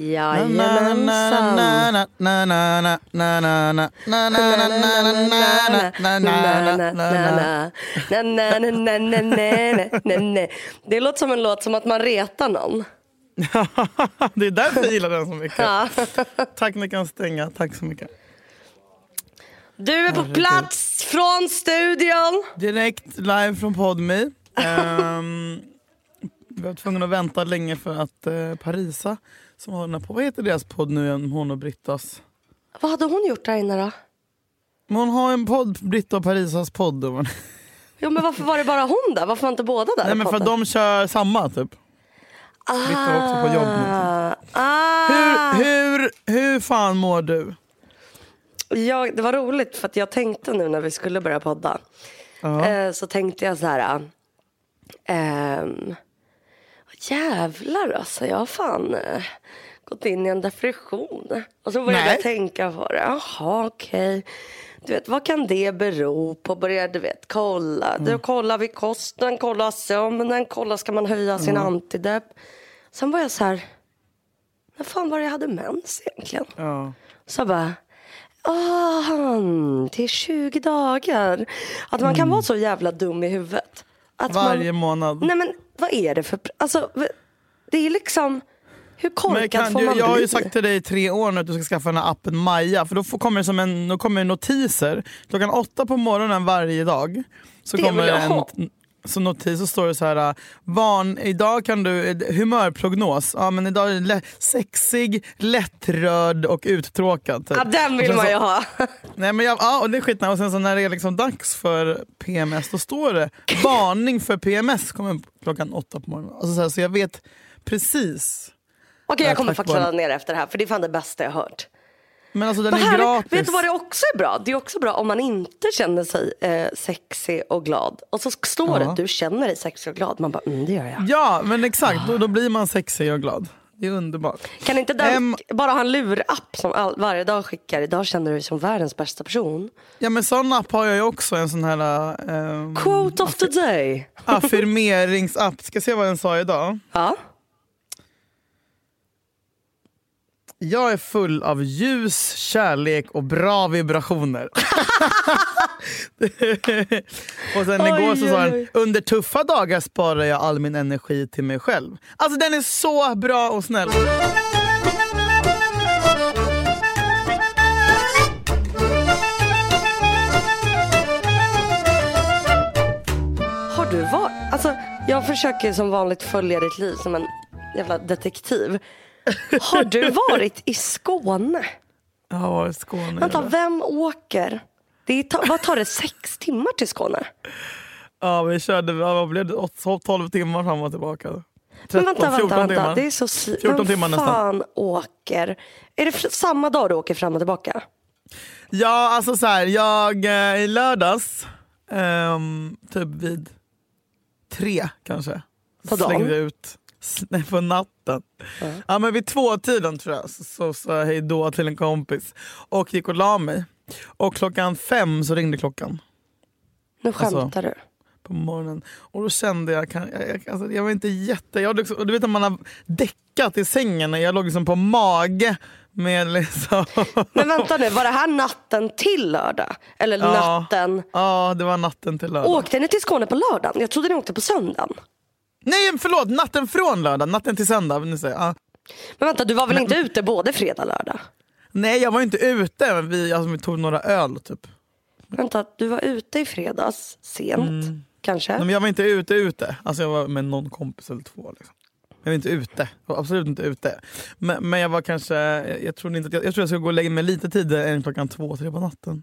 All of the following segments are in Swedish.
Jajamensan. Det låter som en låt som att man retar någon. det är därför jag gillar den så mycket. Tack, ni kan stänga. Tack så mycket. Du är på plats från studion. Direkt live från Podme. Um, vi var tvungna att vänta länge för att uh, Parisa, som har den här, på- vad heter deras podd nu igen, hon och Brittas? Vad hade hon gjort där inne då? Men hon har en podd, Britta och Parisas podd. och- Jo men varför var det bara hon där? Varför var inte båda där? Nej men för att de kör samma typ. Britta var också på jobb. Ah, ah. Hur, hur, hur fan mår du? Jag, det var roligt för att jag tänkte nu när vi skulle börja podda. Ja. Eh, så tänkte jag så här. ehm, jävlar alltså, jag har fan eh, gått in i en depression. Och så började Nej. jag tänka på det. Jaha okej. Du vet, vad kan det bero på? Började du vet, kolla. Mm. Du kollar vid kosten, kolla sömnen, kolla ska man höja sin Mm. antidepp. Sen var jag så här. När fan var det jag hade mens egentligen? Ja. Så bara, ah, det är 20 dagar. Att man kan vara så jävla dum i huvudet. Att. Varje man, månad. Nej men vad är det för, alltså det är liksom, hur korkad får du, man jag har ju sagt till dig i tre år nu att du ska skaffa den här appen Maja. För då får, kommer det som en, då kommer det notiser. Klockan åtta på morgonen varje dag. Så Det kommer vill jag en ha. Så notis så står det så här. Van, idag kan du, eh, humörprognos. Ja men idag är det lä- sexig, lättrörd och uttråkad. Typ. Ja, den vill man så- ju ha. Nej men jag, ja, och det är skitnamn. Och sen så när det är liksom dags för PMS då står det varning för PMS kommer klockan åtta på morgonen. Alltså så, här, så jag vet precis. Okej Ja, jag kommer faktiskt ladda ner efter det här för det är fan det bästa jag har hört. Men alltså den Vad är härligt. gratis. Vet du vad det också är bra? Det är också bra om man inte känner sig eh, sexig och glad. Och så står Ja. det du känner dig sexig och glad. Man bara, mm, det gör jag. Ja men exakt, då, då blir man sexig och glad. Det är underbart. Kan inte den Em, bara ha en lurapp som all, varje dag skickar idag känner du dig som världens bästa person. Ja men sån app har jag ju också, en sån här ehm, Quote of the day. affirmeringsapp. Ska se vad den sa idag. Ja. Jag är full av ljus, kärlek och bra vibrationer. och sen Oj, igår så sa oj. under tuffa dagar sparar jag all min energi till mig själv. Alltså den är så bra och snäll. Har du varit, alltså jag försöker som vanligt följa ditt liv som en jävla detektiv. Har du varit i Skåne? Jag har varit i Skåne. Vänta, vem åker? Det ta- vad tar det, sex timmar till Skåne? Ja vi körde, vad blev det, Åt- 12 timmar fram och tillbaka. 13, Men vänta, vänta, 14 vänta. timmar. Det är så si- 14 Vem timmar nästan. fan åker? Är det samma dag du åker fram och tillbaka? Ja, alltså så här, jag eh, i lördags, ehm, typ vid tre kanske, På dagen? slängde ut, s- nej på natten. Ja men vid två tiden tror jag så sa jag hej då till en kompis och gick och la mig. Och klockan fem så ringde klockan Nu Alltså, skämtar du. på morgonen. Och då kände jag, jag, jag, alltså, jag var inte jätte... Jag, liksom, du vet när man har däckat i sängen, jag låg liksom på mage med liksom... Men vänta nu, var det här natten till lördag? Eller Ja. natten? Ja, det var natten till lördag. Åkte ni till Skåne på lördagen? Jag trodde ni åkte på söndagen. Nej förlåt, natten från lördag, natten till söndag. vill ni säga. Ja. Men vänta, du var väl inte ute både fredag och lördag? Nej jag var inte ute, men vi, alltså, vi tog några öl typ. Vänta, du var ute i fredags sent, kanske? Nej, men jag var inte ute ute, alltså, jag var med någon kompis eller två. Liksom. Jag var inte ute, jag var absolut inte ute. Men, men jag var kanske, jag, jag trodde inte att jag, jag tror jag skulle gå och lägga mig lite tidigare än klockan två, tre på natten.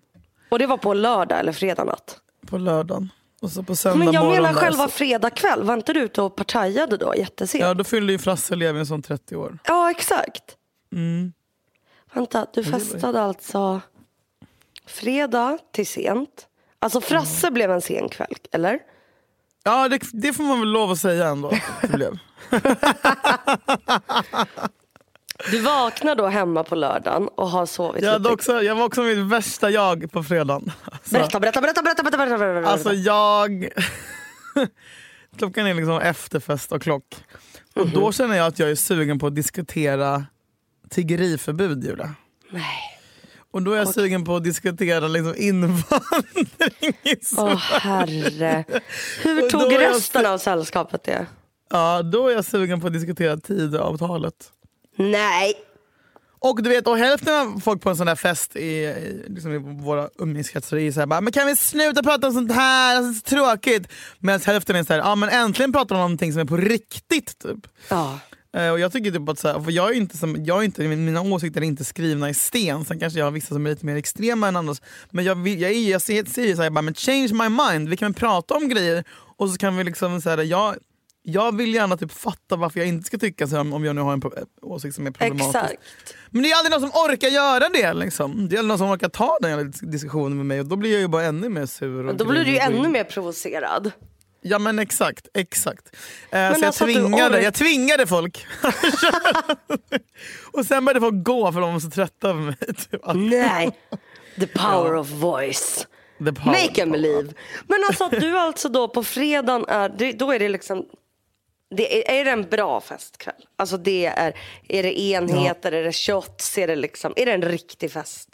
Och det var på lördag eller fredag natt? På lördagen. Och så på söndag Men jag morgon menar där, själva så, fredag kväll, var inte du ute och partajade då jättesent? Ja då fyllde ju Frasse Levin som 30 år. Ja, exakt. Mm. Vänta, du festade alltså fredag till sent. Alltså Frasse blev en sen kväll, eller? Ja det, det får man väl lov att säga ändå. Det blev. Du vaknar då hemma på lördagen och har sovit Jag, lite. också, jag var också mitt värsta jag på fredagen. Alltså, Berätta, berätta, berätta, berätta, berätta, berätta, berätta, berätta. Alltså jag... Klockan är liksom efterfest och klock. Och Mhm. då känner jag att jag är sugen på att diskutera tiggeriförbud Julia. Nej. Och då är jag sugen på att diskutera liksom invandring i Åh Sverige. herre. Hur tog är jag resten av sällskapet det? Ja, då är jag sugen på att diskutera Tidöavtalet. Nej. Och du vet, och hälften av folk på en sån där fest i, i, liksom i våra umgängeskretsar är såhär bara, men kan vi sluta prata om sånt här? Alltså, det är så tråkigt. Medan hälften är såhär, ja men äntligen pratar de om någonting som är på riktigt. Typ. Ja. Eh, och jag tycker typ att så här, för jag är inte som, jag är inte, mina åsikter är inte skrivna i sten. Sen kanske jag har vissa som är lite mer extrema än andra. Men jag, vill, jag, är, jag säger, säger så här, bara, men change my mind. Vi kan väl prata om grejer och så kan vi liksom så här, jag, jag vill gärna typ fatta varför jag inte ska tycka så om jag nu har en pro- åsikt som är problematisk. Exakt. Men det är aldrig någon som orkar göra det. Liksom. Det är aldrig någon som orkar ta den diskussionen med mig och då blir jag ju bara ännu mer sur. Och Då blir du ju ännu mer provocerad. Ja men exakt, exakt. Eh, Men så jag alltså tvingade, jag tvingade folk. och sen började folk gå för de var så trötta över mig. Typ. Nej. The power of voice. Make them believe. Men alltså att du alltså då på fredagen är, då är det liksom det är, är det en bra festkväll? Alltså det är, är det enheter, är det shots, är det liksom, är det en riktig fest?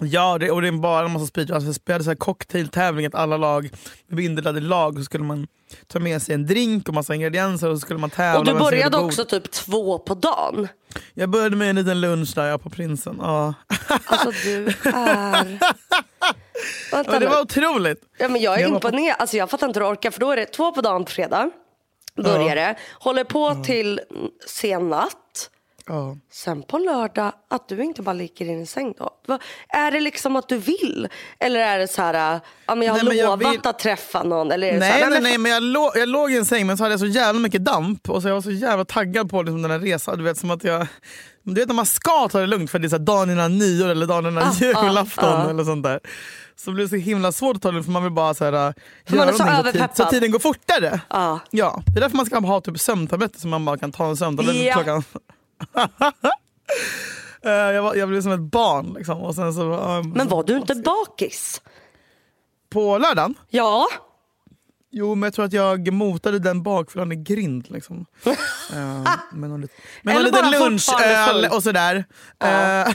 Ja, det, och det är bara en massa speed. Alltså, vi hade så här cocktailtävling, att alla lag, vi indelade lag så skulle man ta med sig en drink och massa ingredienser och så skulle man tävla. Och du började också typ två på dagen. Jag började med en liten lunch där ja, på Prinsen. Ja. Alltså du är... Vänta Men det var otroligt. Ja, men jag är Jag var på- imponerad. Alltså, jag fattar inte hur du orkar. För då är det två på dagen på fredag. Börjar det. Håller på till sen natt. Ja. Sen på lördag att du inte bara ligger i din säng då. Va- Är det liksom att du vill? Eller är det så här, äh, ja, men jag har Nej, men jag lovat vill- att träffa någon? Eller är det så Nej, här, nej, men nej, men jag, låg, jag låg i en säng men så hade jag så jävla mycket damp och så jag var så jävla taggad på liksom den här resan. Du vet, som att jag, du vet när man ska ta det lugnt för det är så här dagen innan nyår eller dagen innan Ah, julafton ah, ah. eller sånt där. Så blir det så himla svårt att ta det för man vill bara så här, man göra är så någonting tid, så överpeppad. tiden går fortare. Ja. Ja, det är därför man ska ha typ sömntabletter så man bara kan ta en sömntablett Ja. klockan... Eh, jag, jag blev som ett barn liksom. Och sen så, eh, Men var du inte bakis? På lördagen? Ja. Jo, men jag tror att jag motade den bakfyllan i grind. Liksom. uh, med någon, lit- med någon liten lunchöl och sådär. Ja.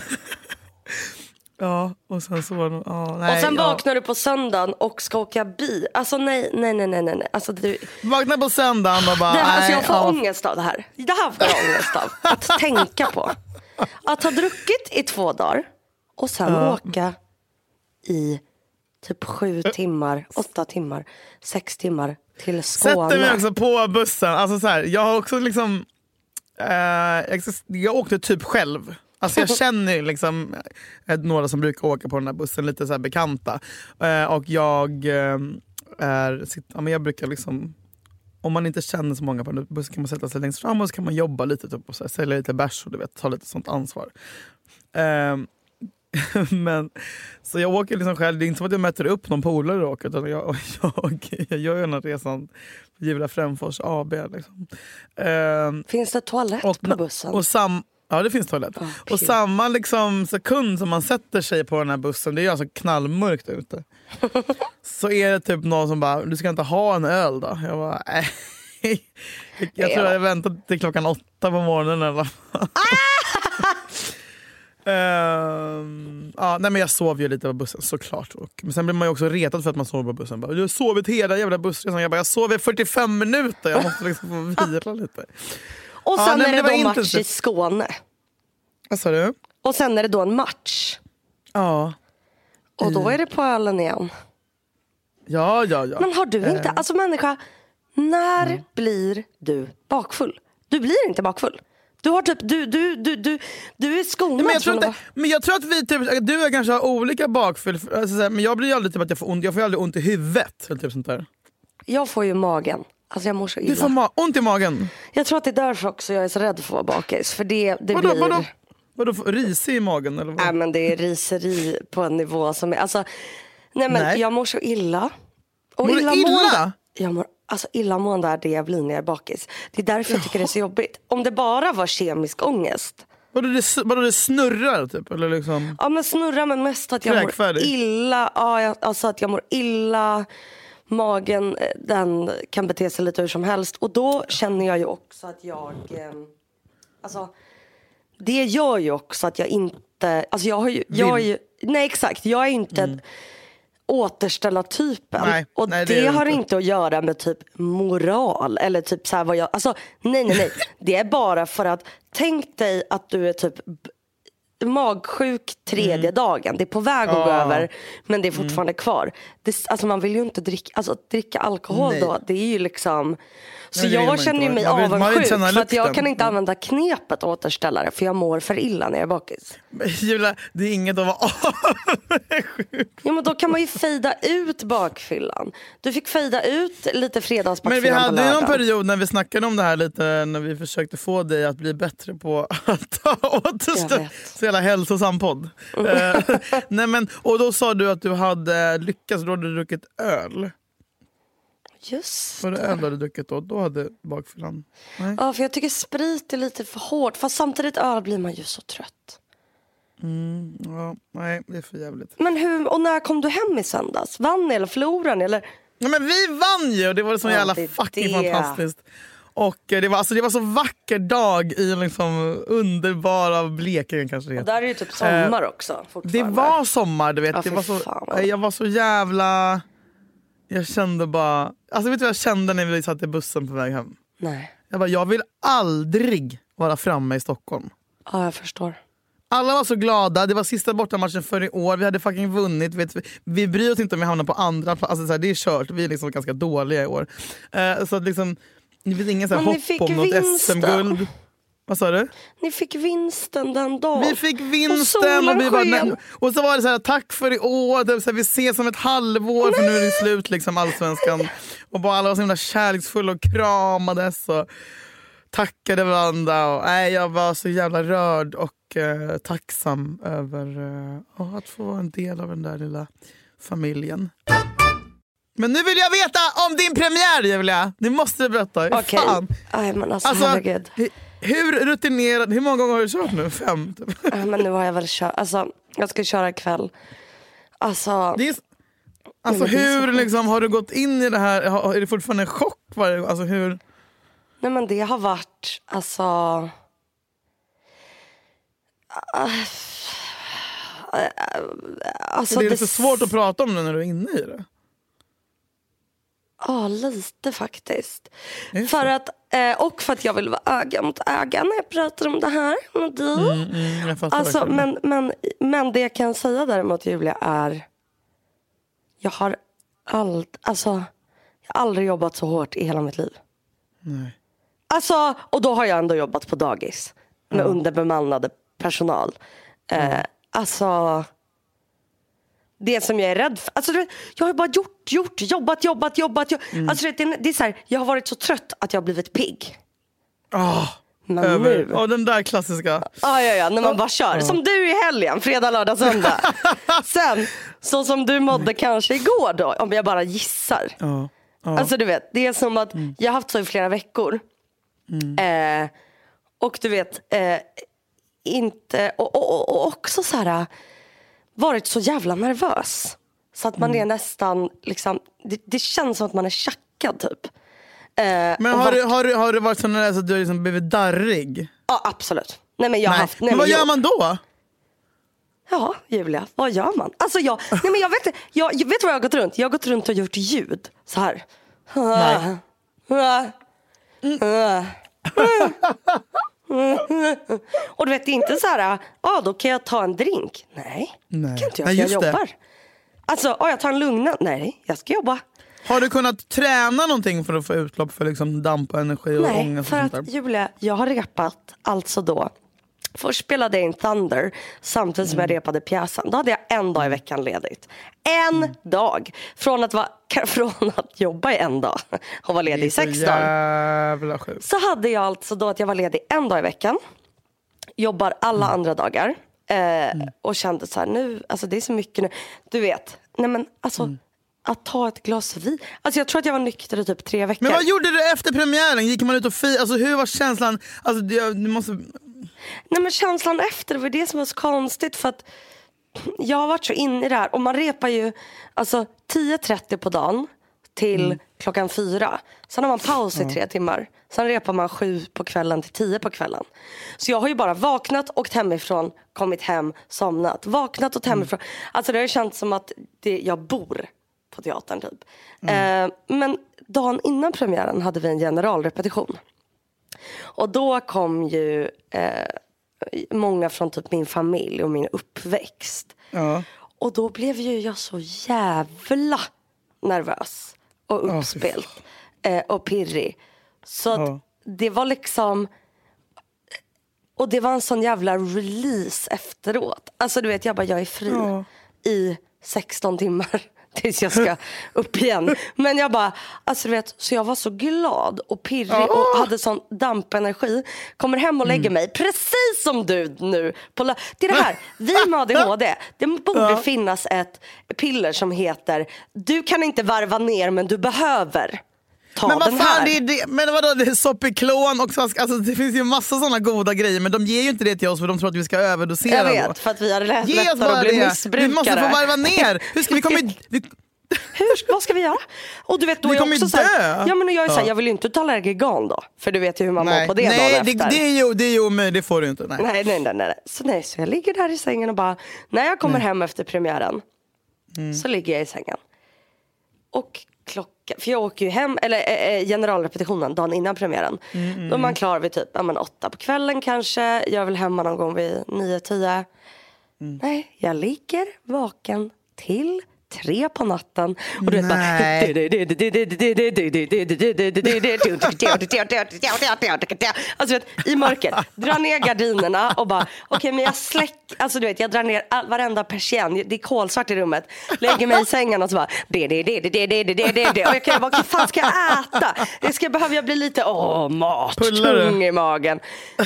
Ja, och sen så var det... ja, nej, och sen ja. vaknar du på söndagen och ska åka bil. Alltså nej, nej, nej, nej. nej. Alltså, du, Vaknade på söndagen och bara... det här, alltså, nej, jag får ja. ångest av det här. Det här får jag ångest av. Att tänka på. Att ha druckit i två dagar och sen Ja. åka i typ sju timmar, åtta timmar, sex timmar till Skåne. Sätter mig också på bussen. Alltså så här, jag har också liksom... Eh, jag åkte typ själv. Alltså jag känner ju liksom eh, några som brukar åka på den här bussen, lite så här bekanta. Eh, och jag eh, är, sitt, ja, men jag brukar liksom om man inte känner så många på en buss kan man sätta sig längst fram och så kan man jobba lite typ, och så här, sälja lite bärs och du vet, ta lite sånt ansvar. Ehm, men, så jag åker liksom själv, det är inte som att jag möter upp någon polare och åker utan jag, jag, jag gör den här resan för Givla Frändfors AB. Liksom. Ehm, Finns det toalett och, på bussen? och sam, ja det finns toalett. Åh, och kul. samma liksom, sekund som man sätter sig på den här bussen, det är alltså knallmörkt ute. så är det typ någon som bara, du ska inte ha en öl då? Jag bara, nej. Jag, jag tror Ja. jag väntar till klockan åtta på morgonen eller Ehm, ja, nej men jag sov ju lite på bussen såklart. Och, men sen blir man ju också retad för att man sover på bussen. Bara, du har sovit hela jävla bussresan. Jag bara, jag sov i 45 minuter. Jag måste liksom få vila lite. Och ja, sen nej, är det det då var match i. Skåne. Vad sa du? Och sen är det då en match. Ja. Och då är det på ölen igen. Ja, ja, ja. Men har du inte, Eh. alltså människa, när blir du bakfull? Du blir inte bakfull. Du har typ, du, du, du, du, du är skonad Ja, men, jag tror inte, men jag tror att vi typ, du och kanske har olika bakfyll, alltså, men jag blir ju aldrig typ att jag får ont, jag får aldrig ont i huvudet. Eller typ sånt där. Jag får ju magen. Alltså jag mår så Du illa. får ma- ont i magen? Jag tror att det är därför också jag är så rädd för att vara bakis. För det, det Vadå, blir... vadå? Vadå, får- risig i magen eller vad? Nej men det är riseri på en nivå som är, alltså, nej men Nej. jag mår så illa. Och Mår du illamående- illa? Jag mår, alltså illamående är det jag blir när jag är bakis. Det är därför jag tycker det är så jobbigt. Om det bara var kemisk ångest. Vadå, det, vadå det snurrar typ? Eller liksom? Ja men snurra men mest att jag mår illa. Ja, jag, alltså att jag mår illa. Magen eh, den kan bete sig lite hur som helst. Och då känner jag ju också att jag... Eh, alltså, det gör ju också att jag inte, alltså jag har ju, jag är ju nej exakt, jag är ju inte mm. återställartypen. Nej, och nej, det, det har inte. inte att göra med typ moral eller typ så här vad jag, alltså nej nej nej. det är bara för att tänk dig att du är typ magsjuk tredje Mm. dagen. Det är på väg att gå Ja. över men det är fortfarande kvar. Det, alltså man vill ju inte dricka, alltså, att dricka alkohol Nej. då. Det är ju liksom. Så Nej, jag känner ju mig avundsjuk för att jag kan inte använda knepet återställare för jag mår för illa när jag är bakis. Julia, det är inget att vara avundsjuk Ja, men då kan man ju fejda ut bakfyllan. Du fick fejda ut lite Men vi fredagsbakfyllan hade ju någon period när vi snackade om det här lite när vi försökte få dig att bli bättre på att ta Jävla hälsosam podd. Eh, Nej, men, och då sa du att du hade lyckats, då hade du druckit öl. Just Var det öl du hade druckit då? Då hade bakfyllan... Nej. Ja, för jag tycker sprit är lite för hårt. Fast samtidigt öl blir man ju så trött. Ja, nej, det är för jävligt. Men hur, och när kom du hem i söndags? Vann ni eller förlorade ni? Eller? Ja, men vi vann ju det var så Ja, jävla fucking det. fantastiskt. Och eh, det var, alltså, det var så vacker dag i liksom underbara Blekinge kanske det Och där är det typ sommar också. Det var sommar du vet. Ja, det var så, fan, nej, jag var så jävla... Jag kände bara... Alltså vet du vad jag kände när vi satt i bussen på väg hem? Nej. Jag bara, jag vill aldrig vara framme i Stockholm. Ja, jag förstår. Alla var så glada, det var sista bortamatchen för i år, vi hade fucking vunnit. Vet, vi, bryr oss inte om vi hamnar på andra plats, alltså, det är kört, vi är liksom ganska dåliga i år. Eh, så att liksom, det finns ni hopp fick om något. SM-guld. Vad sa du? Ni fick vinsten den dagen. Vi fick Och vinsten solen och, vi bara, nej. och så var det så här, tack för i år, så här, vi ses om ett halvår för nu är det slut liksom allsvenskan. Och bara alla var så himla kärleksfulla och kramades och tackade varandra. Och, nej, jag var så jävla rörd och eh, tacksam över eh, att få vara en del av den där lilla familjen. Men nu vill jag veta om din premiär Julia! Det måste du berätta. Okej. Fan. Nej men alltså, Alltså, herregud. hu- hur rutinerad, hur många gånger har du kört nu? Fem? Typ. Ja, men nu har jag väl kört. Alltså, jag ska köra ikväll. Alltså, Det är, alltså men det är så hur sjukt. liksom, har du gått in i det här? Har- Är det fortfarande en chock varje gång? Alltså hur? nej men det har varit, alltså. Alltså, det är lite svårt att prata om det när du är inne i det. Ja, lite faktiskt. För att, eh, och för att jag vill vara öga mot öga när jag pratar om det här med dig. Mm, fattar Alltså, men, men, men det jag kan säga däremot Julia är jag har, allt, alltså, jag har aldrig jobbat så hårt i hela mitt liv. Nej. Alltså, och då har jag ändå jobbat på dagis med underbemannade personal. Eh, alltså, det som jag är rädd för. Alltså, jag har bara gjort, gjort, jobbat, jobbat, jobbat. Mm. alltså, det, är- det är så här, jag har varit så trött att jag har blivit pigg. Ah, Men över. nu. Ja, den där klassiska. Ja, ja, ja, när man bara kör. Som du i helgen, fredag, lördag, söndag. Sen, så som du mådde kanske igår då, om jag bara gissar. Ja. Ja. Alltså du vet, det är som att jag har haft så i flera veckor. Eh, och du vet, eh, inte, och, och- och också så här, varit så jävla nervös. Så att man är nästan, liksom, det, det känns som att man är tjackad typ. Eh, Men har, varit- du, har, du, har du varit så nervös att du har liksom blivit darrig? Ja absolut. Nej men jag Nej. haft, nej, men vad jag- gör man då? Ja, Julia, vad gör man? Alltså jag, nej men jag vet jag, jag vet vad jag har gått runt? Jag har gått runt och gjort ljud så här. Nej. Och du vet, det är inte så här, ja då kan jag ta en drink. Nej, Nej. kan inte jag Nej, för jag det. jobbar. Alltså, ja, jag tar en lugna. Nej, jag ska jobba. Har du kunnat träna någonting för att få utlopp för liksom damp och energi och Nej, ångest? för och att? Julia, jag har repat alltså då. Först spelade jag in Thunder samtidigt som jag Mm. repade pjäsen. Då hade jag en dag i veckan ledigt. En Mm. dag! Från att, vara, från att jobba i en dag och vara ledig i sex dagar. Så hade jag alltså då att jag var ledig en dag i veckan. Jobbar alla Mm. andra dagar. Eh, Och kände så här nu, alltså det är så mycket nu. Du vet, nej men alltså Mm. att ta ett glas vin. Alltså jag tror att jag var nykter i typ tre veckor. Men vad gjorde du efter premiären? Gick man ut och fi? Alltså hur var känslan? Alltså, du, du måste... Nej men känslan efter, det var det som var så konstigt för att jag har varit så inne i det här och man repar ju alltså 10.30 på dagen till klockan fyra. Sen har man paus i tre timmar. Sen repar man sju på kvällen till tio på kvällen. Så jag har ju bara vaknat, åkt hemifrån, kommit hem, somnat. Vaknat och hemifrån. Alltså det har känts som att det, jag bor på teatern typ. Eh, men dagen innan premiären hade vi en generalrepetition. Och då kom ju eh, många från typ min familj och min uppväxt. Ja. Och då blev ju jag så jävla nervös och uppspelt eh, och pirrig. Så Ja. det var liksom... Och det var en sån jävla release efteråt. Alltså du vet, jag bara, jag är fri Ja. i 16 timmar tills jag ska upp igen. Men jag bara, alltså du vet, så jag var så glad och pirrig och hade sån dampenergi. Kommer hem och lägger Mm. mig, precis som du nu. På det är det här, vi med ADHD, det borde finnas ett piller som heter, du kan inte varva ner men du behöver ta Men vad den fan, det är det. Men vadå, det är Sopiklon och Sask, alltså det finns ju massa sådana goda grejer men de ger ju inte det till oss för de tror att vi ska överdosera jag då. vet, för att vi har lätt, lättare att bli det. missbrukare. Vi måste få varva ner. Hur ska vi komma i... vi... Hur, vad ska vi göra? Och du vet, då Vi kommer också ju så här, dö. ja, men jag är så här, Ja. jag vill ju inte ta Allergigan då. För du vet ju hur man mår Nej, på det nej dagen det, efter. det, är ju, det är ju omöjligt, det får du inte. Nej. Nej, nej, nej, nej. Så, nej, så jag ligger där i sängen och bara, när jag kommer hem efter premiären Mm. så ligger jag i sängen. Och klockan, för jag åker ju hem, eller eh, eh, generalrepetitionen dagen innan premiären. Mm, Då är man klar vid typ ja, men åtta på kvällen kanske. Jag väl hemma någon gång vid nio, tio. Mm. Nej, jag ligger vaken till tre på natten. Och du vet bara... Alltså, I mörkret, dra ner gardinerna och bara, okej men jag släck... Alltså du vet, jag drar ner varenda persienn, det är kolsvart i rummet. Lägger mig i sängen och så bara... Och jag kan bara, vad fan ska jag äta? Jag ska, behöver bli lite, åh, mat, tung i magen.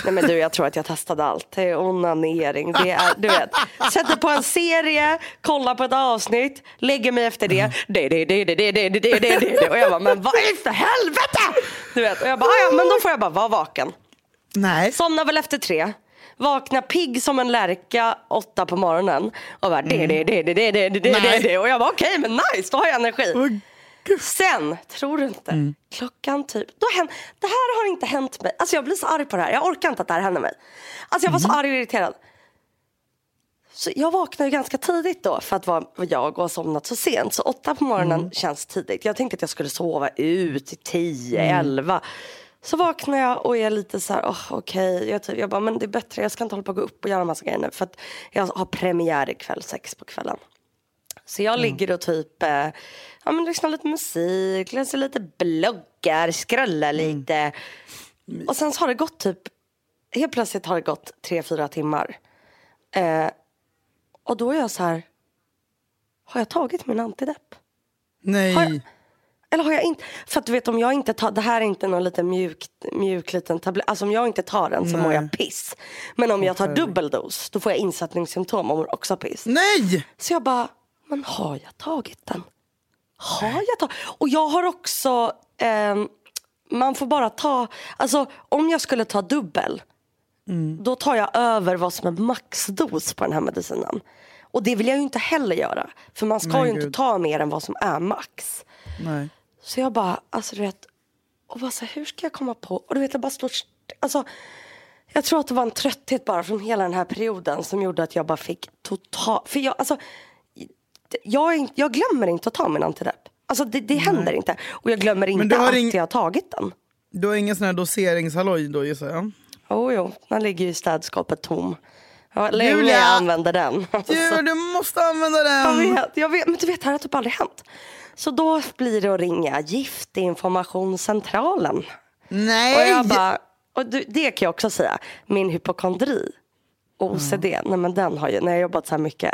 Nej men du, jag tror att jag testade allt. Det är onanering, det är, du vet. Sätter på en serie, kollar på ett avsnitt lägger mig efter det, det, det, det, det, det, det, det, det, det, det. och jag bara, men vad i för helvete? Du vet, och jag bara, "Ah, ja men då får jag bara vara vaken. Nej. Somnar väl efter tre. Vaknar pigg som en lärka åtta på morgonen. Och bara det, det, det, det, det, det, det, det, det. Och jag bara okej men nice, då har jag energi. Sen, tror du inte, klockan typ, då händer, det här har inte hänt mig. Alltså jag blir så arg på det här, jag orkar inte att det här händer mig. Alltså jag var så arg och irriterad. Så jag vaknade ganska tidigt då för att vara jag och ha somnat så sent. Så åtta på morgonen känns tidigt. Jag tänkte att jag skulle sova ut till tio, elva. Så vaknar jag och är lite så här, oh, okej. Jag, typ, jag bara, men det är bättre, jag ska inte hålla på att gå upp och göra massa grejer nu. För att jag har premiär ikväll sex på kvällen. Så jag ligger och typ, eh, ja men lyssnar lite musik, läser lite bloggar, scrollar lite. Och sen så har det gått typ, helt plötsligt har det gått tre, fyra timmar. Eh, och då är jag så här, har jag tagit min antidepp? Nej. Har jag- Eller har jag inte? För att du vet om jag inte tar, det här är inte någon liten mjuk, mjuk liten tablett. Alltså om jag inte tar den så mår jag piss. Men om jag tar dubbeldos då får jag insättningssymptom och mår också piss. Nej! Så jag bara, men har jag tagit den? Har jag tagit? Och jag har också, ehm, man får bara ta, alltså om jag skulle ta dubbel, då tar jag över vad som är maxdos på den här medicinen. Och det vill jag ju inte heller göra. För man ska Nej, ju inte gud. ta mer än vad som är max. Nej. Så jag bara, alltså du vet, och bara så här, hur ska jag komma på? Och du vet, jag bara står, st- alltså, jag tror att det var en trötthet bara från hela den här perioden som gjorde att jag bara fick total, för jag, alltså, jag, inte- jag glömmer inte att ta min antidepp. Alltså det, det händer inte. Och jag glömmer inte att ing- jag har tagit den. Du har ingen sån här doseringshalloj då gissar jag? Jo, jo, den ligger ju i städskåpet tom. Ja, länge Julia! jag använder den. Alltså. Du, du måste använda Jag den! vet, jag vet, men du vet, det här har typ aldrig hänt. Så då blir det att ringa Giftinformationscentralen. Nej! Och jag bara, och du, det kan jag också säga, min hypokondri, OCD, nej men den har ju, när jag jobbat så här mycket,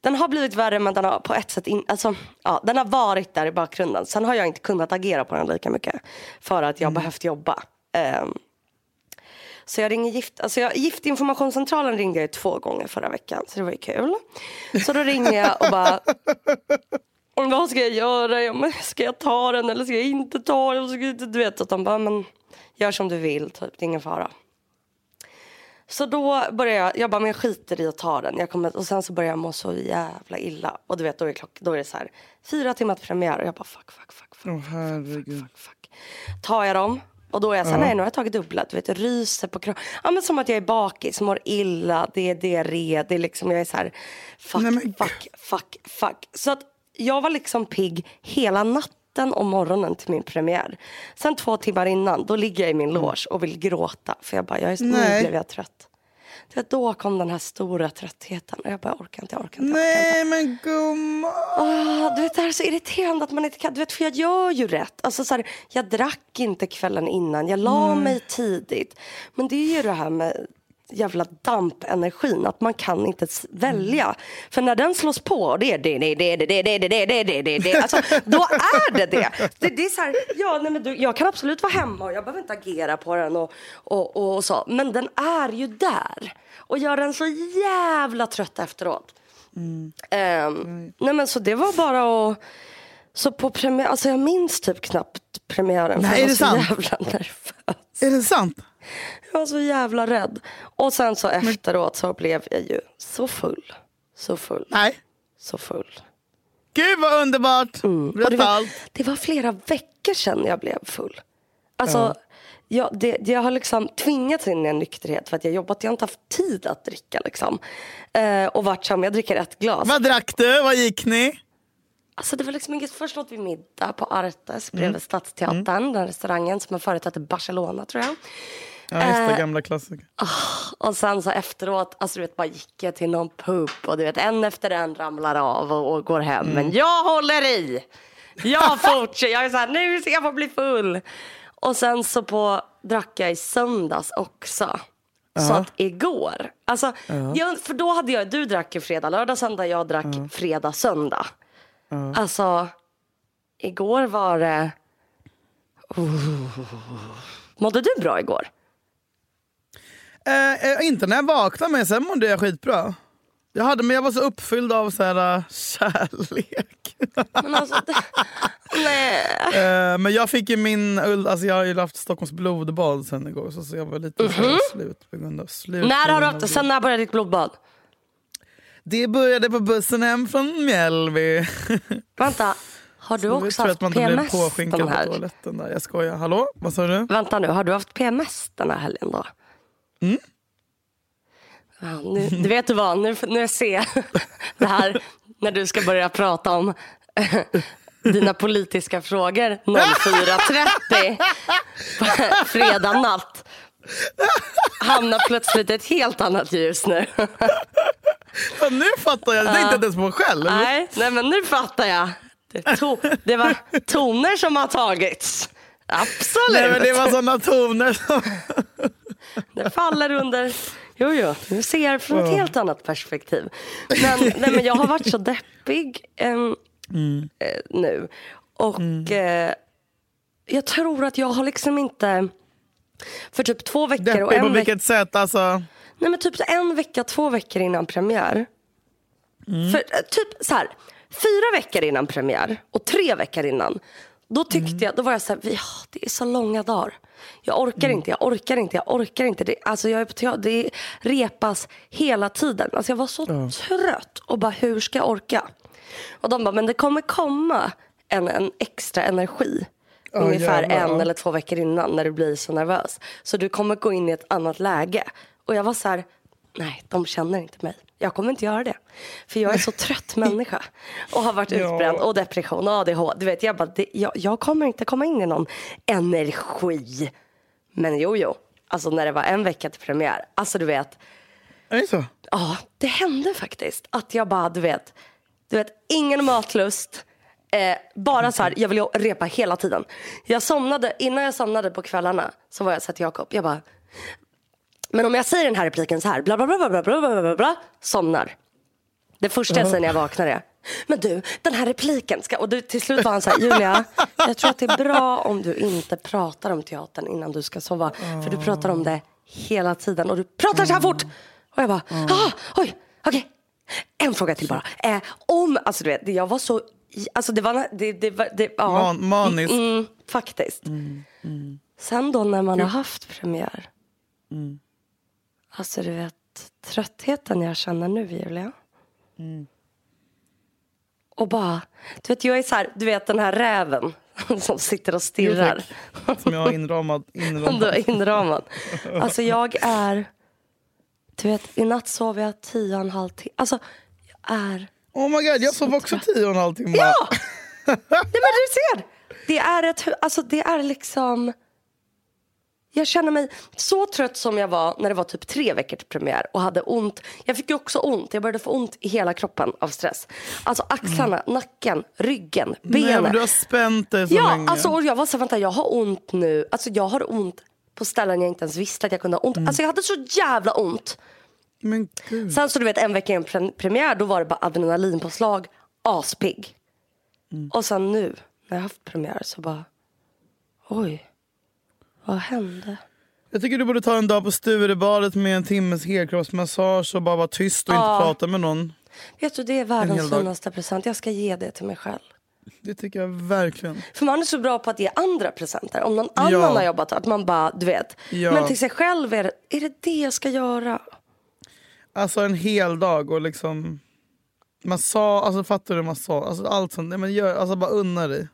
den har blivit värre men den har på ett sätt, in, alltså, ja, den har varit där i bakgrunden. Sen har jag inte kunnat agera på den lika mycket för att jag behövt jobba. Ehm, så jag ringer gift, alltså jag, Giftinformationscentralen ringde jag ju två gånger förra veckan så det var ju kul. Så då ringer jag och bara vad ska jag göra? Ska jag ta den eller ska jag inte ta den? Du vet att de bara, men gör som du vill, typ. det är ingen fara. Så då började jag, jag bara, men jag skiter i att ta den. Jag kommer, och sen så började jag må så jävla illa. Och du vet, då är klock, då är det så här, fyra timmar till premiär. Och jag bara, fuck, fuck, fuck, fuck, Åh, herregud. fuck, fuck. Tar jag dem. Och då är jag så här, nej nu har jag tagit dubbla. Du vet, jag ryser på kroppen. Ja men som att jag är bakis, mår illa, det är diarré. Det är liksom, jag är så här, fuck, Nej, men- fuck, fuck, fuck. Så att jag var liksom pigg hela natten och morgonen till min premiär. Sen två timmar innan, då ligger jag i min loge och vill gråta. För jag bara, jag är, nu Nej. blev jag trött. Vet, då kom den här stora tröttheten. Och jag bara, orkar inte, jag orkar inte. Jag orkar inte. Nej men gumman. Ah, du vet, det här är så irriterande att man inte kan. Du vet, för jag gör ju rätt. Alltså, så här, jag drack inte kvällen innan. Jag la mig tidigt. Men det är ju det här med jävla dampenergin. Att man kan inte välja. För när den slås på. Det är det, det, det, det, det, det, det, det, det, det, det. Alltså, då är det det. det, det är så här, ja, nej, men du, jag kan absolut vara hemma och jag behöver inte agera på den. Och, och, och, och så. Men den är ju där. Och gör den så jävla trött efteråt. Ehm, nej men så det var bara att... Så på premiär, alltså jag minns typ knappt premiären. Nej, är det sant? Är det sant? Jag var så jävla rädd. Och sen så efteråt så blev jag ju så full. Så full. Nej. Så full. Gud vad underbart. Mm. Det, var, det var flera veckor sedan jag blev full. Alltså, jag, det, jag har liksom tvingats in i en nykterhet för att jag jobbat. Jag har inte haft tid att dricka liksom. Eh, och varit som, jag dricker ett glas. Vad drack du? Vad gick ni? Alltså det var liksom inget, först åt vi middag på Artes bredvid Stadsteatern, den restaurangen som har förut hette Barcelona tror jag. Ja just det, Eh, gamla klassiker. Och sen så efteråt, alltså du vet bara gick jag till någon pub och du vet en efter en ramlar av och, och går hem. Men jag håller i! Jag fortsätter, jag är så här, nu ska jag få bli full. Och sen så på, drack jag i söndags också. Så att igår, alltså, jag, för då hade jag, du drack ju fredag, lördag, söndag, jag drack fredag, söndag. Alltså, igår var det... Oh. Mådde du bra igår? Eh, eh, inte när jag vaknade men sen mådde jag skitbra. Jag, hade, men jag var så uppfylld av så här, äh, kärlek. Men alltså, det, nej. Eh, men jag fick ju min, alltså jag har ju haft Stockholms blodbad sen igår så, så jag var lite så här slut på grund av slut. När har du haft, sen när började ditt blodbad? Det började på bussen hem från Mjällby. Vänta, har du Jag också tror haft att man inte blev PMS påskinkad den på toaletten där. Jag skojar. Hallå? Vad sa du? Vänta nu, har du haft PMS den här helgen då? Mm. Ja, nu, du vet du vad, nu, nu ser jag det här när du ska börja prata om dina politiska frågor 04.30 fredag natt. Hamnar plötsligt i ett helt annat ljus nu. Ja, nu fattar jag. Det tänkte jag inte ens på själv. Nej, nej men nu fattar jag. Det, to- det var toner som har tagits. Absolut. Nej, men det var såna toner som... Det faller under... Jo, jo, nu ser jag från ett helt annat perspektiv. Men, nej, men jag har varit så deppig em, eh, nu. Och eh, jag tror att jag har liksom inte... För typ två veckor och Deppig på en vecka... vilket sätt? Alltså, Nej men typ en vecka, två veckor innan premiär. För eh, typ så här, fyra veckor innan premiär och tre veckor innan. Då tyckte jag, då var jag så här, "Vi- ah, det är så långa dagar. Jag orkar inte, jag orkar inte, jag orkar inte. Det, alltså jag är på teater, det repas hela tiden. Alltså jag var så trött och bara hur ska jag orka? Och de bara, men det kommer komma en, en extra energi. Ja, ungefär jävlar, en ja. eller två veckor innan när du blir så nervös. Så du kommer gå in i ett annat läge. Och jag var så här, nej de känner inte mig. Jag kommer inte göra det. För jag är så trött människa. Och har varit utbränd och depression och ADHD. Du vet, jag, bara, det, jag, jag kommer inte komma in i någon energi. Men jo, jo. Alltså när det var en vecka till premiär. Alltså du vet. är det så? Ja, det hände faktiskt. Att jag bara, du vet, du vet ingen matlust. Eh, bara så här, jag vill repa hela tiden. Jag somnade, innan jag somnade på kvällarna så var jag så till Jakob, jag bara, men om jag säger den här repliken så här, bla bla bla bla bla bla bla, bla, somnar. Det första jag säger när jag vaknar är, men du, den här repliken ska... Och du, till slut var han så här, Julia, jag tror att det är bra om du inte pratar om teatern innan du ska sova. För du pratar om det hela tiden och du pratar så här fort. Och jag bara, ah, oj, okej. En fråga till bara. Eh, om, alltså du vet, jag var så, alltså det var, det, det, det, ja. Man, maniskt. Mm, faktiskt. Sen då när man har haft premiär. Alltså du vet tröttheten jag känner nu Julia. Och bara, du vet jag är så här, du vet den här räven som sitter och stirrar. Som jag har inramad. Du inramad. är inramad. Alltså jag är, du vet i natt sov jag tio och en halv timme. Alltså jag är, Oh my god, jag sov också tio och en halv timme. ja! Nej men du ser, det är ett, alltså det är liksom. Jag känner mig så trött som jag var när det var typ tre veckor till premiär och hade ont. Jag fick ju också ont, jag började få ont i hela kroppen av stress. Alltså axlarna, nacken, ryggen, benen. Nej, du har spänt dig så Ja, länge. alltså och jag var så här, vänta jag har ont nu. Alltså jag har ont på ställen jag inte ens visste att jag kunde ha ont. Mm. Alltså jag hade så jävla ont. Men gud. Sen så du vet en vecka innan pre- premiär då var det bara adrenalinpåslag, aspigg. Mm. Och sen nu när jag haft premiär så bara, oj, vad hände? Jag tycker du borde ta en dag på Sturebadet med en timmes helkroppsmassage och bara vara tyst och inte Ja. prata med någon. Vet du det är världens finaste present, jag ska ge det till mig själv. Det tycker jag verkligen. För man är så bra på att ge andra presenter. Om någon annan Ja. har jobbat att man bara, du vet. Ja. Men till sig själv är det, är det det jag ska göra? Alltså en hel dag och liksom massage, alltså fattar du massage, alltså allt sånt. Nej, men gör, alltså bara unna dig.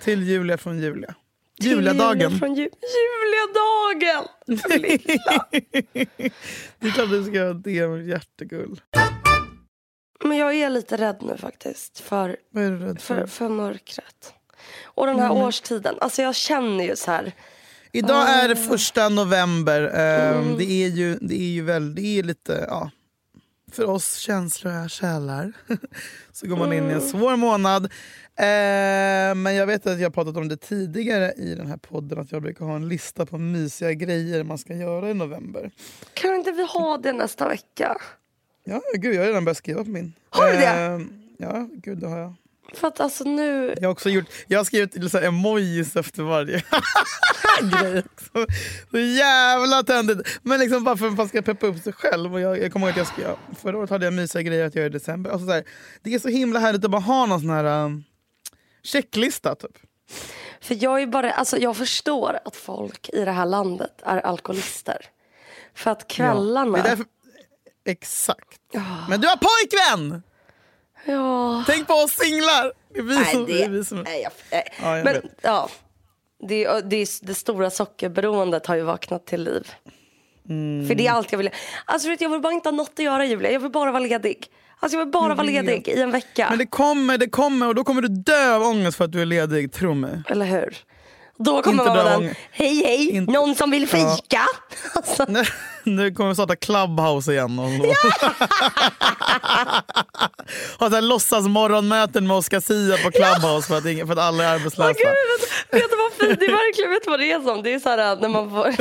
Till Julia från Julia. Juliadagen. Julia Från ju, Juliadagen! Det är klart du ska göra det hjärtegull. Men jag är lite rädd nu faktiskt för, för? för, för mörkret. Och den här årstiden. Alltså jag känner ju så här. Idag är det första november. Ehm, Mm. Det är ju, det är ju väl, det är lite, ja. För oss känslor är själar. Så går man in i en Mm. svår månad. Ehm, men jag vet att jag pratat om det tidigare i den här podden. Att jag brukar ha en lista på mysiga grejer man ska göra i november. Kan inte vi ha det nästa vecka? Ja, gud jag har redan börjat skriva på min. Har du det? Ehm, ja, gud det har jag. För att alltså nu. Jag har också gjort, jag har skrivit så här emojis efter varje grej. också. Så jävla töntigt. Men liksom bara för att man ska peppa upp sig själv. Och jag, jag kommer ihåg att jag skrev, förra året hade jag mysiga grejer att göra i december. Alltså så här, det är så himla härligt att bara ha någon sån här um, checklista. Typ. För jag är bara, alltså jag förstår att folk i det här landet är alkoholister. För att kvällarna. Ja, därför, exakt. Men du har pojkvän! Ja. Tänk på oss singlar! Det är vi Nej, som... det, är vi som nej, jag, nej. Ja, jag Men vet. ja. Det, det, det stora sockerberoendet har ju vaknat till liv. Mm. För det är allt jag vill. Alltså vet, jag vill bara inte ha något att göra Julia. Jag vill bara vara ledig. Alltså jag vill bara vara ledig i en vecka. Men det kommer, det kommer och då kommer du dö av ångest för att du är ledig, tro mig. Eller hur? Då kommer Inte man vara den, hej hej, Inte- någon som vill Ja. fika? Alltså, Nu- Nu kommer vi starta Clubhouse igen. Och ha så här låtsas morgonmöten med Oscar Sia på Clubhouse för, att för att alla är arbetslösa. Åh, gud, vet, vet du vad? Det är verkligen, vet du vad det är som? Det är så här när man får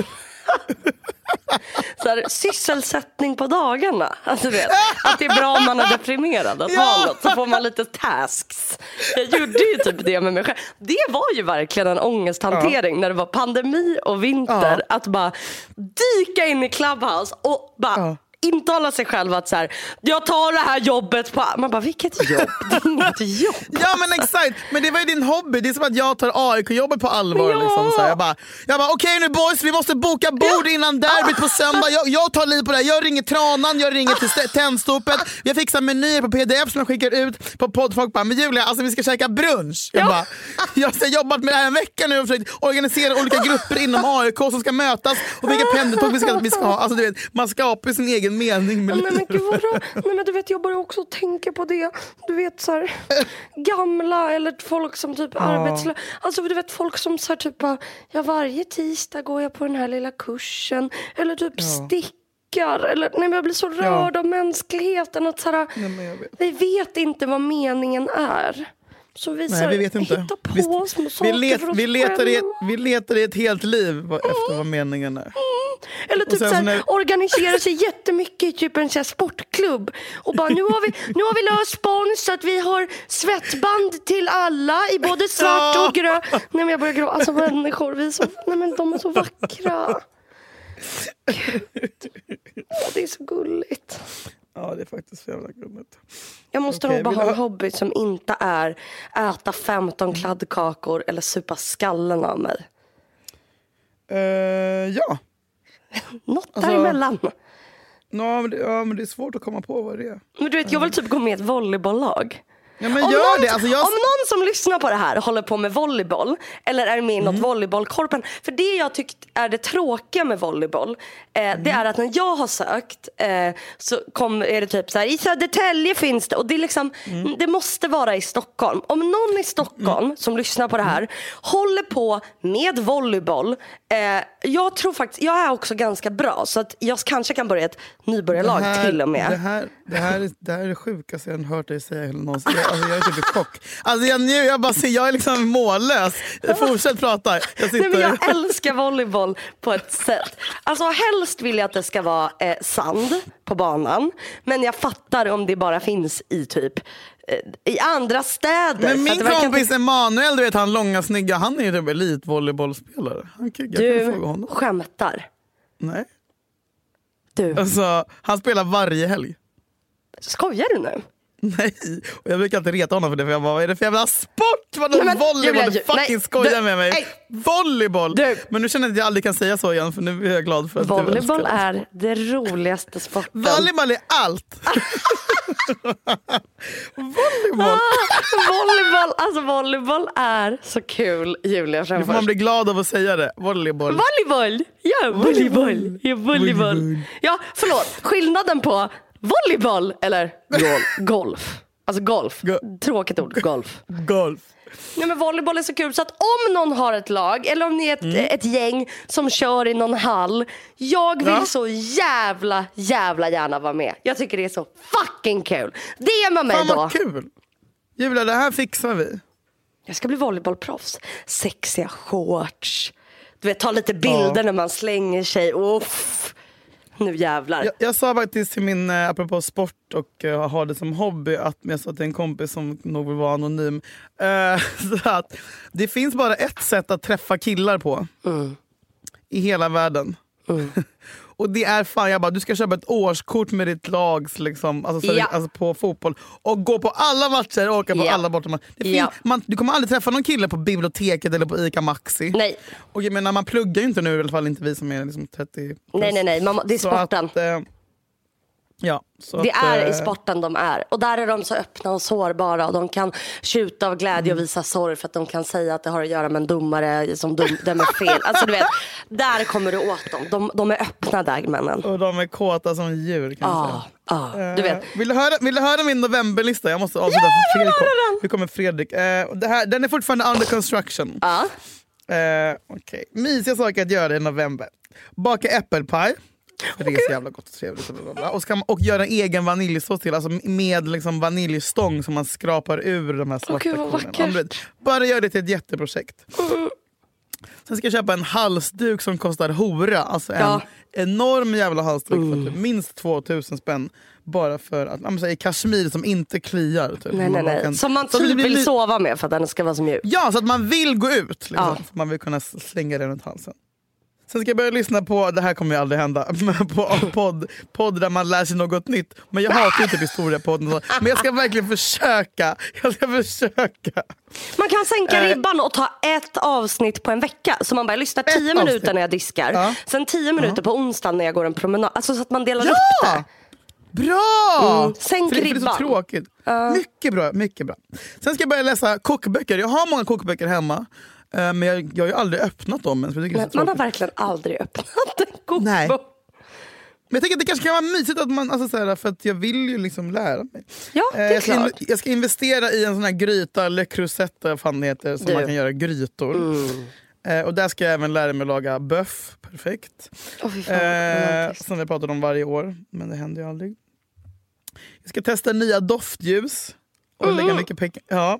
så här, sysselsättning på dagarna. Alltså, vet, att det är bra om man är deprimerad att Ja. ha något så får man lite tasks. Jag gjorde ju typ det med mig själv. Det var ju verkligen en ångesthantering när det var pandemi och vinter. Att bara dyka in i Clubhouse och bara Ja. Intala sig själv att så här, jag tar det här jobbet på... Man bara, vilket jobb? Det är inget jobb. Ja men exakt, men det var ju din hobby. Det är som att jag tar AIK-jobbet på allvar. Ja. Liksom, så här. Jag bara, jag bara okej nu boys, vi måste boka bord innan derbyt på söndag. Jag, jag tar liv på det här. Jag ringer Tranan, jag ringer till st- Tennstopet. Jag fixar menyer på pdf som jag skickar ut på podd. Folk bara, men Julia alltså vi ska käka brunch. Jag, Ja. bara, jag har jobbat med det här en vecka nu och försökt organisera olika grupper inom AIK som ska mötas och vilka pendeltåg vi ska, vi ska ha. Alltså, du vet, man skapar sin egen mening med Nej men livet. gud vad. Nej men du vet jag börjar också tänka på det. Du vet så här, gamla eller folk som typ arbetslösa. Alltså du vet folk som så här typ bara, ja varje tisdag går jag på den här lilla kursen. Eller typ stickar. Eller, nej men jag blir så rörd av mänskligheten. Att så här, Nej, men vet. vi vet inte vad meningen är. Så vi, så Nej, här, vi vet inte. hittar på Vi- små Vi, saker let, för oss vi, letar i, själva. vi letar i ett helt liv efter vad meningen är. Eller typ så här, när- organisera sig jättemycket i typ en så sportklubb. Och bara nu har, vi, nu har vi löst spons så att vi har svettband till alla i både svart och grönt. Nej men jag börjar gråta. Alltså människor, vi är så, nej men de är så vackra. Gud. Ja, det är så gulligt. Ja det är faktiskt så jävla gulligt. Jag måste Okej, nog bara ha en hobby som inte är äta 15 kladdkakor eller supa skallen av mig. Eh, ja, Något Alltså- däremellan. Ja men, det, ja, men det är svårt att komma på vad det är. Men du vet, jag vill typ gå med i ett volleybolllag. Ja, men Om gör någon, det. Alltså, jag... om någon som lyssnar på det här håller på med volleyboll eller är med i något Mm. volleybollkorpen. För det jag tyckt är det tråkiga med volleyboll. Eh, Mm. Det är att när jag har sökt eh, så kom, är det typ så här i Södertälje finns det och det, är liksom, Mm. det måste vara i Stockholm. Om någon i Stockholm som lyssnar på det här håller på med volleyboll. Eh, jag tror faktiskt, jag är också ganska bra så att jag kanske kan börja ett nybörjarlag här- till och med. Det här, det, här, är- det här är det sjukaste jag har hört dig säga någonsin. Jag, alltså, jag är typ i chock. Alltså, jag, nu, jag, bara, jag är liksom mållös. Fortsätt prata. Jag sitter... Nej, men jag älskar volleyboll på ett sätt. Alltså helst vill jag att det ska vara eh, sand på banan. Men jag fattar om det bara finns i typ eh, i andra städer. Men min kompis inte- Emanuel, du vet han långa snygga, han är ju typ elitvolleybollspelare. Kan Du skämtar. Nej. Du, Alltså, han spelar varje helg. skojar du nu? Nej, och jag brukar alltid reta honom för det. För jag bara, vad är det för jävla sport? Vadå Nej, volleyboll? Du fucking nej, skojar du- med mig. nej. Volleyboll! Du. Men nu känner jag att jag aldrig kan säga så igen för nu är jag glad för att du Volleyboll det. är det roligaste sporten. Volleyboll är allt! volleyboll! volleyboll, alltså volleyboll är så kul Julia Nu får man bli glad av att säga det. Volleyboll. Volleyboll! Ja, volleyboll. Ja. Volleyboll. Ja, förlåt. Skillnaden på volleyboll eller golf. Alltså golf. Go- Tråkigt ord, golf. Golf. Nej, men volleyboll är så kul så att om någon har ett lag eller om ni är ett, ett gäng som kör i någon hall. Jag vill Ja. så jävla, jävla gärna vara med. Jag tycker det är så fucking kul. DMa mig Fan då. vad kul! Julia, det här fixar vi. Jag ska bli volleybollproffs. Sexiga shorts. Du vet, ta lite bilder när man slänger sig. Uff. Nu jävlar. Jag, jag sa faktiskt till min, eh, apropå sport och uh, ha det som hobby, att jag sa till en kompis som nog vill vara anonym. eh, så att det finns bara ett sätt att träffa killar på. Mm. I hela världen. Och det är fan, jag bara, du ska köpa ett årskort med ditt lags liksom, alltså, så, Ja. alltså på fotboll och gå på alla matcher och åka på Ja. alla bortamatcher. Ja. man, du kommer aldrig träffa någon kille på biblioteket eller på ICA Maxi. Nej, Och jag menar, man pluggar ju inte nu, i alla fall inte vi som är liksom 30 plus. nej, nej, nej. Man, det är sporten. Att, eh, ja, Det att, är eh, i sporten de är. Och där är de så öppna och sårbara och de kan tjuta av glädje och visa sorg för att de kan säga att det har att göra med en domare som dömer fel. Alltså du vet, där kommer du åt dem. De, de är öppna där männen. Och de är kåta som djur kan Ah, säga. ah, du vet. Eh, Vill, du höra, vill du höra min novemberlista? Jag måste avsluta för Fredrik kom. Nu kommer Fredrik. Eh, det här, den är fortfarande under construction. Ja. Eh, okay. Mysiga saker att göra i november. Baka äppelpaj. För det är så jävla gott och trevligt. Och, bla och, man, och göra egen vaniljsås till, alltså med liksom vaniljstång som man skrapar ur de här svarta vad kornen. Bara gör det till ett jätteprojekt. Sen ska jag köpa en halsduk som kostar hora. Alltså en Ja. enorm jävla halsduk för typ minst 2000 spänn. Bara för att, i kashmir som inte kliar. Typ. Nej, nej, nej. kan- Som man typ vill li- sova med för att den ska vara så mjuk. Ja, så att man vill gå ut. Liksom. Ja. Man vill kunna slänga den runt halsen. Sen ska jag börja lyssna på, det här kommer ju aldrig hända, på podd, podd där man lär sig något nytt. Men jag hatar ju typ historiepodden. Men jag ska verkligen försöka. Jag ska försöka. Man kan sänka Eh. ribban och ta ett avsnitt på en vecka. Så man bara lyssnar 10 minuter avsnitt. när jag diskar. Ja. Sen 10 minuter på onsdagen när jag går en promenad. Alltså så att man delar upp Ja! det. Bra! Mm, sänk för, det, för det är så ribban. tråkigt. Mycket bra. mycket bra. Sen ska jag börja läsa kokböcker. Jag har många kokböcker hemma. Eh, Men jag, jag har ju aldrig öppnat dem för jag Men man har verkligen aldrig öppnat en kokbok. Nej. Men jag tänker att det kanske kan vara mysigt att man, alltså så här, för att jag vill ju liksom lära mig. Ja, det är jag, ska klart. jag ska investera i en sån här gryta, Le Crusette vad fan det heter, som Du. man kan göra grytor. Mm. Eh, och där ska jag även lära mig att laga böff, perfekt. Vad Eh, som vi pratar om varje år, men det händer ju aldrig. Jag ska testa nya doftljus. Och lägga Mm. mycket pengar. Ja.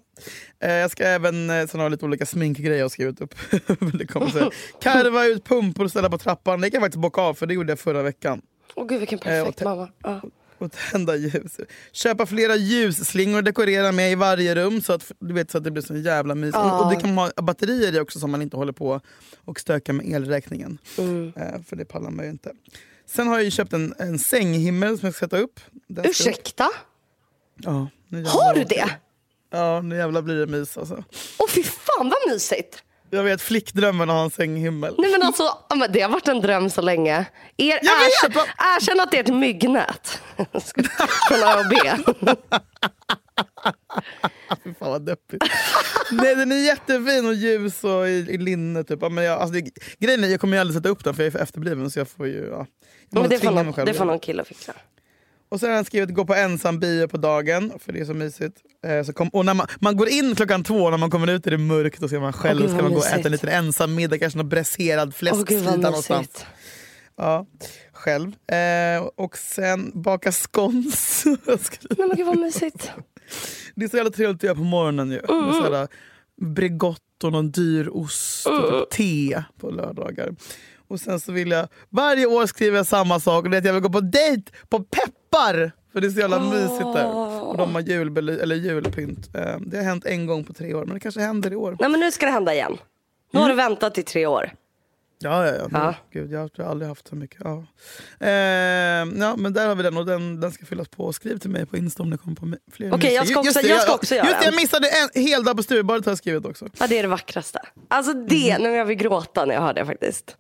Eh, jag ska även eh, sen ha lite olika sminkgrejer jag skrivit upp. det kommer så här. Karva ut pumpor och ställa på trappan. Det kan jag faktiskt bocka av för det gjorde jag förra veckan. Åh gud vilken Eh, perfekt mamma. Ja. Och tända ljus. Köpa flera ljusslingor och dekorera med i varje rum så att, du vet, så att det blir så jävla mysigt. Ja. Och, det kan man ha batterier i också så man inte håller på och stökar med elräkningen. Mm. För det pallar man ju inte. Sen har jag köpt en, en sänghimmel som jag ska sätta upp. Ska upp. Ja. Har du det? Ja, nu jävlar blir det mys alltså. Åh fy fan vad mysigt. Jag vet flickdrömmen att ha en sänghimmel. Nej men alltså, det har varit en dröm så länge. Er, Jag vet, erkänn, vad- erkänn att det är ett myggnät. Från A och B. Fy fan vad deppigt. Nej den är jättefin och ljus och i, i linne. Typ. Men jag, alltså, det, grejen är jag kommer ju aldrig sätta upp den för jag är för efterbliven. Så jag får ju, ja. jag Men det, får någon, det får någon kille fixa. Och sen har han skrivit gå på ensam bio på dagen, för det är så mysigt. Eh, så kom, och när man, man går in klockan två, när man kommer ut är det mörkt och så är man själv. Gud, ska man gå och äta en liten ensam middag, kanske någon bräserad fläsksida vad någonstans. Ja, själv. Eh, och sen baka scones. Men gud vad mysigt. det är så jävla trevligt att göra på morgonen ju. Mm. Med sådär Bregott och någon dyr ost och typ te på lördagar. Och sen så vill jag, varje år skriver jag samma sak och det är att jag vill gå på dejt på Peppar! För det är så jävla mysigt där. Och de har julbely- eller julpynt. Eh, Det har hänt en gång på tre år men det kanske händer i år. Nej men nu ska det hända igen. Nu har du väntat i tre år. Ja, ja, ja. Ja. Gud, jag har aldrig haft så mycket. Ja. Eh, ja, men där har vi den och den, den ska fyllas på. Skriv till mig på Insta om det kommer på fler Okej, jag ska Just också- det, jag ska också göra Just det, jag missade en hel dag på Sturebadet har jag skrivit också. Ja det är det vackraste. Alltså det, Mhm. nu jag vill gråta när jag hör det faktiskt.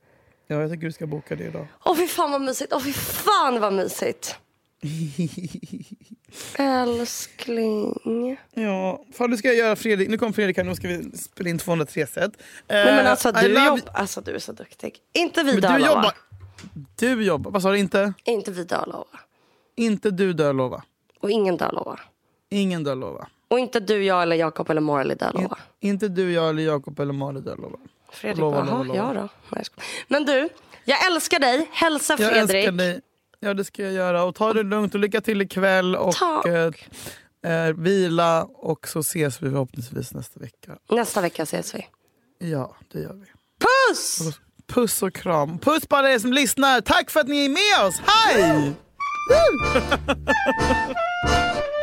Ja, jag tycker du ska boka det idag. Åh fy fan vad mysigt, åh fy fan vad mysigt. Älskling. ja, fan nu ska jag göra Fredrik, nu kom Fredrik här, nu ska vi spela in 203 set. Eh, Nej men alltså I du, love- jobb, alltså du är så duktig. Inte Men Vida du jobbar. Du jobbar, vad sa du inte? Inte Vida Arlova. Inte du dör lova. Och ingen dör lova. Ingen dör lova. Och inte du, jag eller Jakob eller Morley dör In, inte du, jag eller Jakob eller Malin dör lova. Fredrik Lova, bara, lova, ja då. Nej, jag. Men du, jag älskar dig. Hälsa Jag Fredrik. älskar dig. Ja det ska jag göra. Och ta det lugnt och lycka till ikväll. Och eh, eh, vila och så ses vi förhoppningsvis nästa vecka. Nästa vecka ses vi. Ja det gör vi. Puss! Puss och kram. Puss på alla er som lyssnar. Tack för att ni är med oss. Hej!